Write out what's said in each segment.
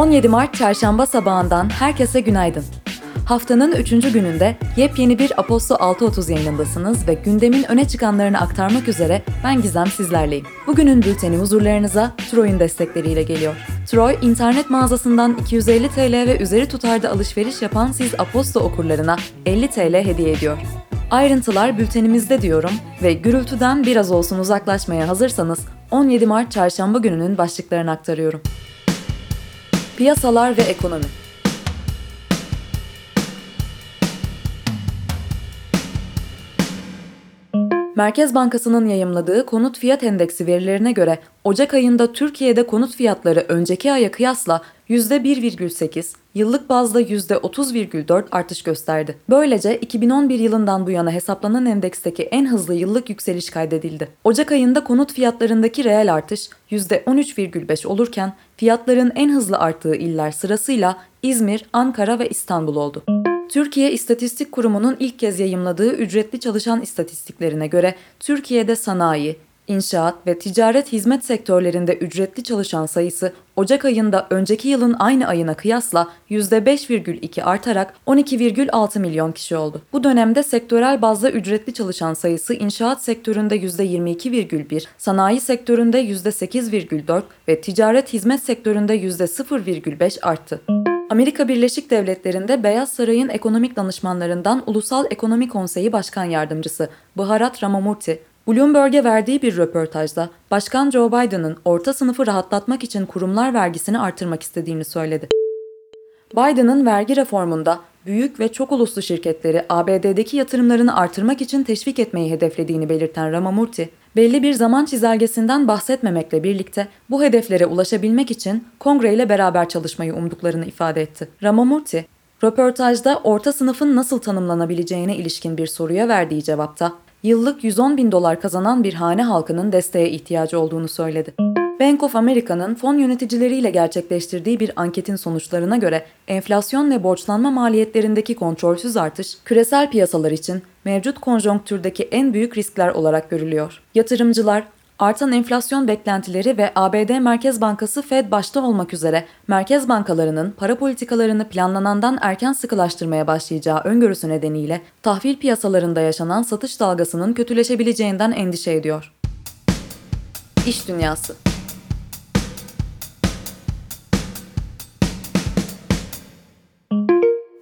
17 Mart Çarşamba sabahından herkese günaydın. Haftanın 3. gününde yepyeni bir Aposto 6.30 yayınındasınız ve gündemin öne çıkanlarını aktarmak üzere ben Gizem sizlerleyim. Bugünün bülteni huzurlarınıza Troy'un destekleriyle geliyor. Troy, internet mağazasından 250 TL ve üzeri tutarda alışveriş yapan siz Aposto okurlarına 50 TL hediye ediyor. Ayrıntılar bültenimizde diyorum ve gürültüden biraz olsun uzaklaşmaya hazırsanız 17 Mart Çarşamba gününün başlıklarını aktarıyorum. Piyasalar ve ekonomi Merkez Bankası'nın yayımladığı konut fiyat endeksi verilerine göre Ocak ayında Türkiye'de konut fiyatları önceki aya kıyasla %1,8, yıllık bazda %30,4 artış gösterdi. Böylece 2011 yılından bu yana hesaplanan endeksteki en hızlı yıllık yükseliş kaydedildi. Ocak ayında konut fiyatlarındaki reel artış %13,5 olurken fiyatların en hızlı arttığı iller sırasıyla İzmir, Ankara ve İstanbul oldu. Türkiye İstatistik Kurumu'nun ilk kez yayımladığı ücretli çalışan istatistiklerine göre Türkiye'de sanayi, inşaat ve ticaret hizmet sektörlerinde ücretli çalışan sayısı Ocak ayında önceki yılın aynı ayına kıyasla %5,2 artarak 12,6 milyon kişi oldu. Bu dönemde sektörel bazda ücretli çalışan sayısı inşaat sektöründe %22,1, sanayi sektöründe %8,4 ve ticaret hizmet sektöründe %0,5 arttı. Amerika Birleşik Devletleri'nde Beyaz Saray'ın ekonomik danışmanlarından Ulusal Ekonomi Konseyi Başkan Yardımcısı Bharat Ramamurti, Bloomberg'e verdiği bir röportajda Başkan Joe Biden'ın orta sınıfı rahatlatmak için kurumlar vergisini artırmak istediğini söyledi. Biden'ın vergi reformunda büyük ve çok uluslu şirketleri ABD'deki yatırımlarını artırmak için teşvik etmeyi hedeflediğini belirten Ramamurti, belli bir zaman çizelgesinden bahsetmemekle birlikte bu hedeflere ulaşabilmek için kongre ile beraber çalışmayı umduklarını ifade etti. Ramamurti, röportajda orta sınıfın nasıl tanımlanabileceğine ilişkin bir soruya verdiği cevapta, yıllık 110 bin dolar kazanan bir hane halkının desteğe ihtiyacı olduğunu söyledi. Bank of America'nın fon yöneticileriyle gerçekleştirdiği bir anketin sonuçlarına göre enflasyon ve borçlanma maliyetlerindeki kontrolsüz artış küresel piyasalar için mevcut konjonktürdeki en büyük riskler olarak görülüyor. Yatırımcılar artan enflasyon beklentileri ve ABD Merkez Bankası Fed başta olmak üzere merkez bankalarının para politikalarını planlanandan erken sıkılaştırmaya başlayacağı öngörüsü nedeniyle tahvil piyasalarında yaşanan satış dalgasının kötüleşebileceğinden endişe ediyor. İş Dünyası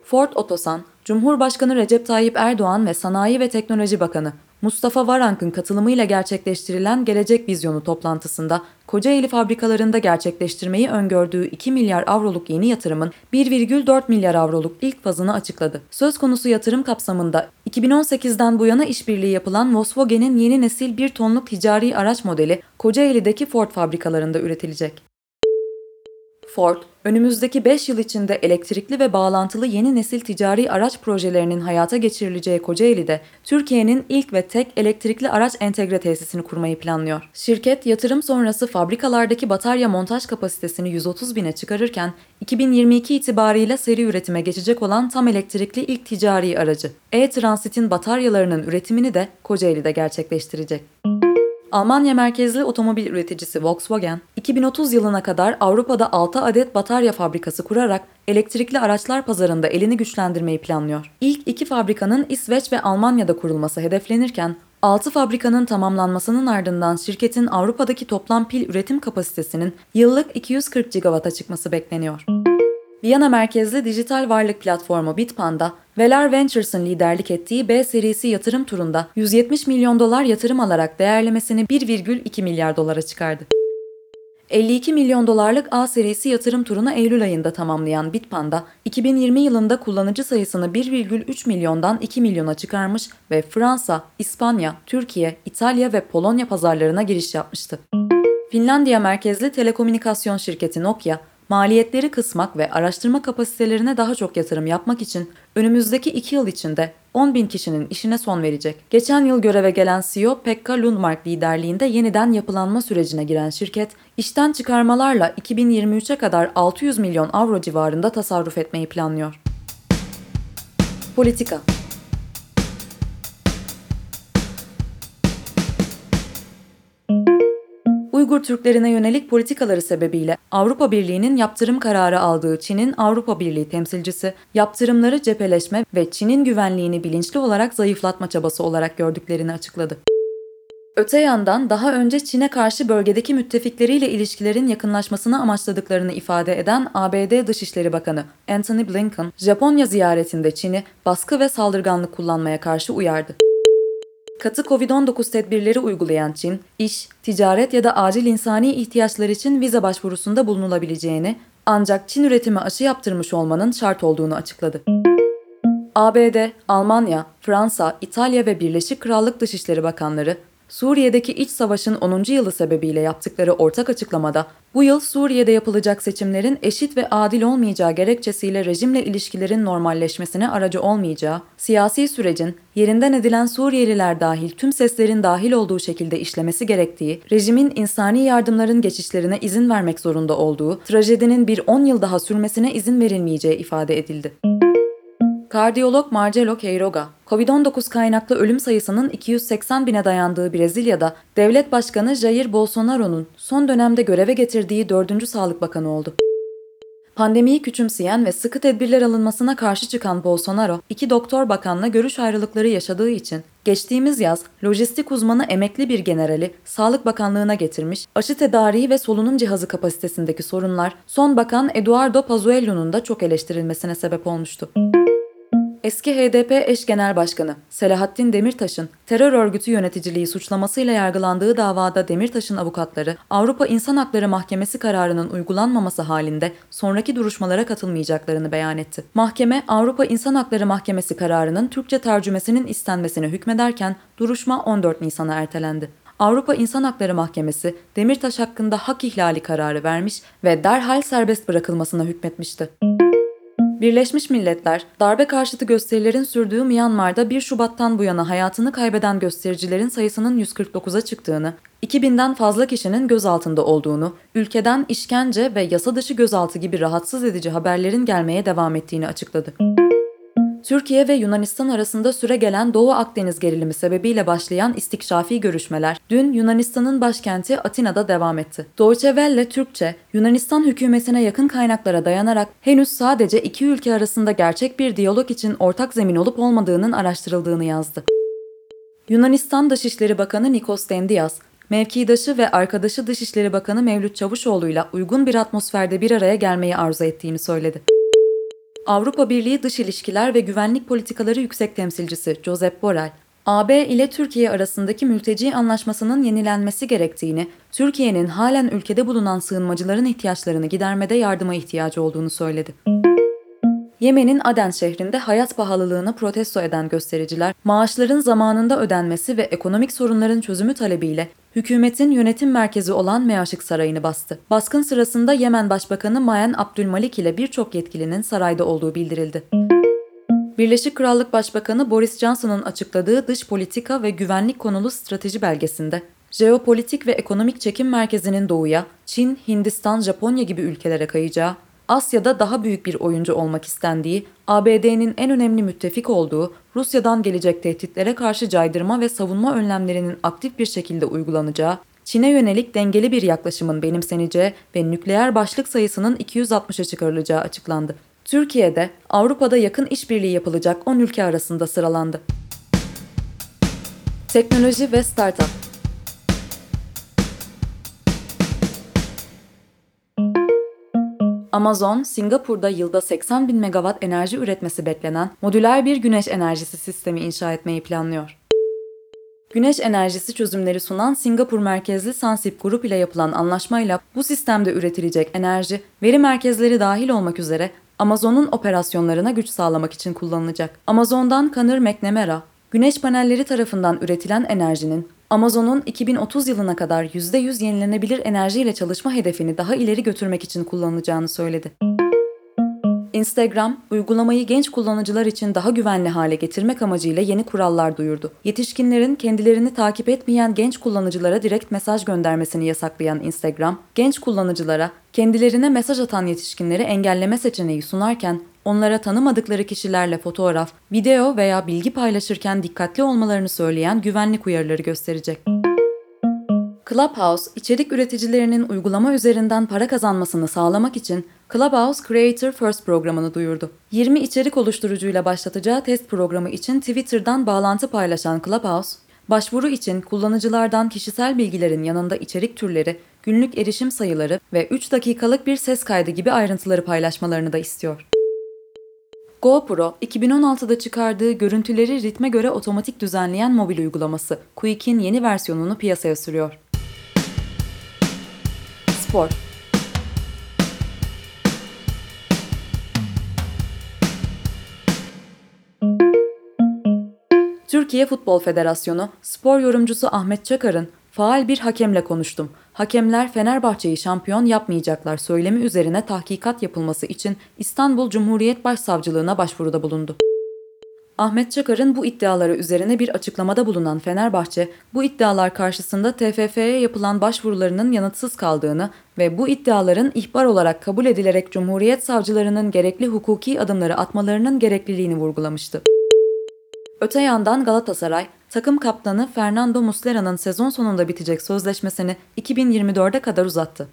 Ford Otosan, Cumhurbaşkanı Recep Tayyip Erdoğan ve Sanayi ve Teknoloji Bakanı Mustafa Varank'ın katılımıyla gerçekleştirilen Gelecek Vizyonu toplantısında Kocaeli fabrikalarında gerçekleştirmeyi öngördüğü 2 milyar avroluk yeni yatırımın 1,4 milyar avroluk ilk fazını açıkladı. Söz konusu yatırım kapsamında 2018'den bu yana işbirliği yapılan Volkswagen'in yeni nesil 1 tonluk ticari araç modeli Kocaeli'deki Ford fabrikalarında üretilecek. Ford, önümüzdeki 5 yıl içinde elektrikli ve bağlantılı yeni nesil ticari araç projelerinin hayata geçirileceği Kocaeli'de Türkiye'nin ilk ve tek elektrikli araç entegre tesisini kurmayı planlıyor. Şirket, yatırım sonrası fabrikalardaki batarya montaj kapasitesini 130 bine çıkarırken 2022 itibariyle seri üretime geçecek olan tam elektrikli ilk ticari aracı E-Transit'in bataryalarının üretimini de Kocaeli'de gerçekleştirecek. Almanya merkezli otomobil üreticisi Volkswagen, 2030 yılına kadar Avrupa'da 6 adet batarya fabrikası kurarak elektrikli araçlar pazarında elini güçlendirmeyi planlıyor. İlk iki fabrikanın İsveç ve Almanya'da kurulması hedeflenirken, 6 fabrikanın tamamlanmasının ardından şirketin Avrupa'daki toplam pil üretim kapasitesinin yıllık 240 GW'a çıkması bekleniyor. Viyana merkezli dijital varlık platformu Bitpanda, Velar Ventures'ın liderlik ettiği B serisi yatırım turunda 170 milyon dolar yatırım alarak değerlemesini 1,2 milyar dolara çıkardı. 52 milyon dolarlık A serisi yatırım turunu Eylül ayında tamamlayan Bitpanda, 2020 yılında kullanıcı sayısını 1,3 milyondan 2 milyona çıkarmış ve Fransa, İspanya, Türkiye, İtalya ve Polonya pazarlarına giriş yapmıştı. Finlandiya merkezli telekomünikasyon şirketi Nokia, maliyetleri kısmak ve araştırma kapasitelerine daha çok yatırım yapmak için önümüzdeki 2 yıl içinde 10 bin kişinin işine son verecek. Geçen yıl göreve gelen CEO Pekka Lundmark liderliğinde yeniden yapılanma sürecine giren şirket, işten çıkarmalarla 2023'e kadar 600 milyon avro civarında tasarruf etmeyi planlıyor. Politika Uygur Türklerine yönelik politikaları sebebiyle Avrupa Birliği'nin yaptırım kararı aldığı Çin'in Avrupa Birliği temsilcisi, yaptırımları cepheleşme ve Çin'in güvenliğini bilinçli olarak zayıflatma çabası olarak gördüklerini açıkladı. Öte yandan daha önce Çin'e karşı bölgedeki müttefikleriyle ilişkilerin yakınlaşmasını amaçladıklarını ifade eden ABD Dışişleri Bakanı Antony Blinken, Japonya ziyaretinde Çin'i baskı ve saldırganlık kullanmaya karşı uyardı. Katı Covid-19 tedbirleri uygulayan Çin, iş, ticaret ya da acil insani ihtiyaçlar için vize başvurusunda bulunulabileceğini, ancak Çin üretimi aşı yaptırmış olmanın şart olduğunu açıkladı. ABD, Almanya, Fransa, İtalya ve Birleşik Krallık Dışişleri Bakanları Suriye'deki iç savaşın 10. yılı sebebiyle yaptıkları ortak açıklamada bu yıl Suriye'de yapılacak seçimlerin eşit ve adil olmayacağı gerekçesiyle rejimle ilişkilerin normalleşmesine aracı olmayacağı, siyasi sürecin yerinden edilen Suriyeliler dahil tüm seslerin dahil olduğu şekilde işlemesi gerektiği, rejimin insani yardımların geçişlerine izin vermek zorunda olduğu, trajedinin bir 10 yıl daha sürmesine izin verilmeyeceği ifade edildi. Kardiyolog Marcelo Queiroga, Covid-19 kaynaklı ölüm sayısının 280 bine dayandığı Brezilya'da devlet başkanı Jair Bolsonaro'nun son dönemde göreve getirdiği dördüncü sağlık bakanı oldu. Pandemiyi küçümseyen ve sıkı tedbirler alınmasına karşı çıkan Bolsonaro, iki doktor bakanla görüş ayrılıkları yaşadığı için geçtiğimiz yaz lojistik uzmanı emekli bir generali Sağlık Bakanlığı'na getirmiş, aşı tedariği ve solunum cihazı kapasitesindeki sorunlar son bakan Eduardo Pazuello'nun da çok eleştirilmesine sebep olmuştu. Eski HDP eş genel başkanı Selahattin Demirtaş'ın terör örgütü yöneticiliği suçlamasıyla yargılandığı davada Demirtaş'ın avukatları Avrupa İnsan Hakları Mahkemesi kararının uygulanmaması halinde sonraki duruşmalara katılmayacaklarını beyan etti. Mahkeme Avrupa İnsan Hakları Mahkemesi kararının Türkçe tercümesinin istenmesine hükmederken duruşma 14 Nisan'a ertelendi. Avrupa İnsan Hakları Mahkemesi Demirtaş hakkında hak ihlali kararı vermiş ve derhal serbest bırakılmasına hükmetmişti. Birleşmiş Milletler, darbe karşıtı gösterilerin sürdüğü Myanmar'da 1 Şubat'tan bu yana hayatını kaybeden göstericilerin sayısının 149'a çıktığını, 2000'den fazla kişinin gözaltında olduğunu, ülkeden işkence ve yasa dışı gözaltı gibi rahatsız edici haberlerin gelmeye devam ettiğini açıkladı. Türkiye ve Yunanistan arasında süre gelen Doğu Akdeniz gerilimi sebebiyle başlayan istikşafi görüşmeler dün Yunanistan'ın başkenti Atina'da devam etti. Deutsche Welle Türkçe, Yunanistan hükümetine yakın kaynaklara dayanarak henüz sadece iki ülke arasında gerçek bir diyalog için ortak zemin olup olmadığının araştırıldığını yazdı. Yunanistan Dışişleri Bakanı Nikos Dendias, mevkidaşı ve arkadaşı Dışişleri Bakanı Mevlüt Çavuşoğlu'yla uygun bir atmosferde bir araya gelmeyi arzu ettiğini söyledi. Avrupa Birliği Dış İlişkiler ve Güvenlik Politikaları Yüksek Temsilcisi Josep Borrell, AB ile Türkiye arasındaki mülteci anlaşmasının yenilenmesi gerektiğini, Türkiye'nin halen ülkede bulunan sığınmacıların ihtiyaçlarını gidermede yardıma ihtiyacı olduğunu söyledi. Yemen'in Aden şehrinde hayat pahalılığını protesto eden göstericiler, maaşların zamanında ödenmesi ve ekonomik sorunların çözümü talebiyle hükümetin yönetim merkezi olan Meaşık Sarayı'nı bastı. Baskın sırasında Yemen Başbakanı Mayen Abdülmalik ile birçok yetkilinin sarayda olduğu bildirildi. Birleşik Krallık Başbakanı Boris Johnson'ın açıkladığı dış politika ve güvenlik konulu strateji belgesinde jeopolitik ve ekonomik çekim merkezinin doğuya, Çin, Hindistan, Japonya gibi ülkelere kayacağı, Asya'da daha büyük bir oyuncu olmak istendiği, ABD'nin en önemli müttefik olduğu, Rusya'dan gelecek tehditlere karşı caydırma ve savunma önlemlerinin aktif bir şekilde uygulanacağı, Çin'e yönelik dengeli bir yaklaşımın benimseneceği ve nükleer başlık sayısının 260'a çıkarılacağı açıklandı. Türkiye'de Avrupa'da yakın işbirliği yapılacak 10 ülke arasında sıralandı. Teknoloji ve Startup Amazon, Singapur'da yılda 80 bin megawatt enerji üretmesi beklenen modüler bir güneş enerjisi sistemi inşa etmeyi planlıyor. Güneş enerjisi çözümleri sunan Singapur merkezli Sansip Grup ile yapılan anlaşmayla bu sistemde üretilecek enerji, veri merkezleri dahil olmak üzere Amazon'un operasyonlarına güç sağlamak için kullanılacak. Amazon'dan Conor McNamara, güneş panelleri tarafından üretilen enerjinin Amazon'un 2030 yılına kadar %100 yenilenebilir enerjiyle çalışma hedefini daha ileri götürmek için kullanılacağını söyledi. Instagram, uygulamayı genç kullanıcılar için daha güvenli hale getirmek amacıyla yeni kurallar duyurdu. Yetişkinlerin kendilerini takip etmeyen genç kullanıcılara direkt mesaj göndermesini yasaklayan Instagram, genç kullanıcılara kendilerine mesaj atan yetişkinleri engelleme seçeneği sunarken onlara tanımadıkları kişilerle fotoğraf, video veya bilgi paylaşırken dikkatli olmalarını söyleyen güvenlik uyarıları gösterecek. Clubhouse, içerik üreticilerinin uygulama üzerinden para kazanmasını sağlamak için Clubhouse Creator First programını duyurdu. 20 içerik oluşturucuyla başlatacağı test programı için Twitter'dan bağlantı paylaşan Clubhouse, başvuru için kullanıcılardan kişisel bilgilerin yanında içerik türleri, günlük erişim sayıları ve 3 dakikalık bir ses kaydı gibi ayrıntıları paylaşmalarını da istiyor. GoPro, 2016'da çıkardığı görüntüleri ritme göre otomatik düzenleyen mobil uygulaması Quick'in yeni versiyonunu piyasaya sürüyor. Spor Türkiye Futbol Federasyonu spor yorumcusu Ahmet Çakar'ın faal bir hakemle konuştum. Hakemler Fenerbahçe'yi şampiyon yapmayacaklar söylemi üzerine tahkikat yapılması için İstanbul Cumhuriyet Başsavcılığına başvuruda bulundu. Ahmet Çakar'ın bu iddiaları üzerine bir açıklamada bulunan Fenerbahçe, bu iddialar karşısında TFF'ye yapılan başvurularının yanıtsız kaldığını ve bu iddiaların ihbar olarak kabul edilerek Cumhuriyet savcılarının gerekli hukuki adımları atmalarının gerekliliğini vurgulamıştı. Öte yandan Galatasaray, takım kaptanı Fernando Muslera'nın sezon sonunda bitecek sözleşmesini 2024'e kadar uzattı.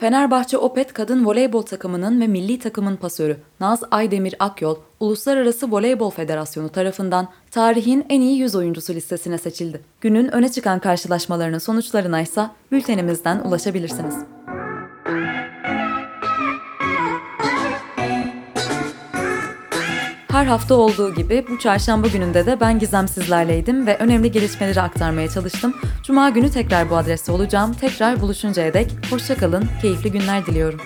Fenerbahçe Opet kadın voleybol takımının ve milli takımın pasörü Naz Aydemir Akyol, Uluslararası Voleybol Federasyonu tarafından tarihin en iyi 100 oyuncusu listesine seçildi. Günün öne çıkan karşılaşmalarının sonuçlarına ise bültenimizden ulaşabilirsiniz. Her hafta olduğu gibi bu çarşamba gününde de ben Gizem sizlerleydim ve önemli gelişmeleri aktarmaya çalıştım. Cuma günü tekrar bu adreste olacağım. Tekrar buluşuncaya dek hoşçakalın, keyifli günler diliyorum.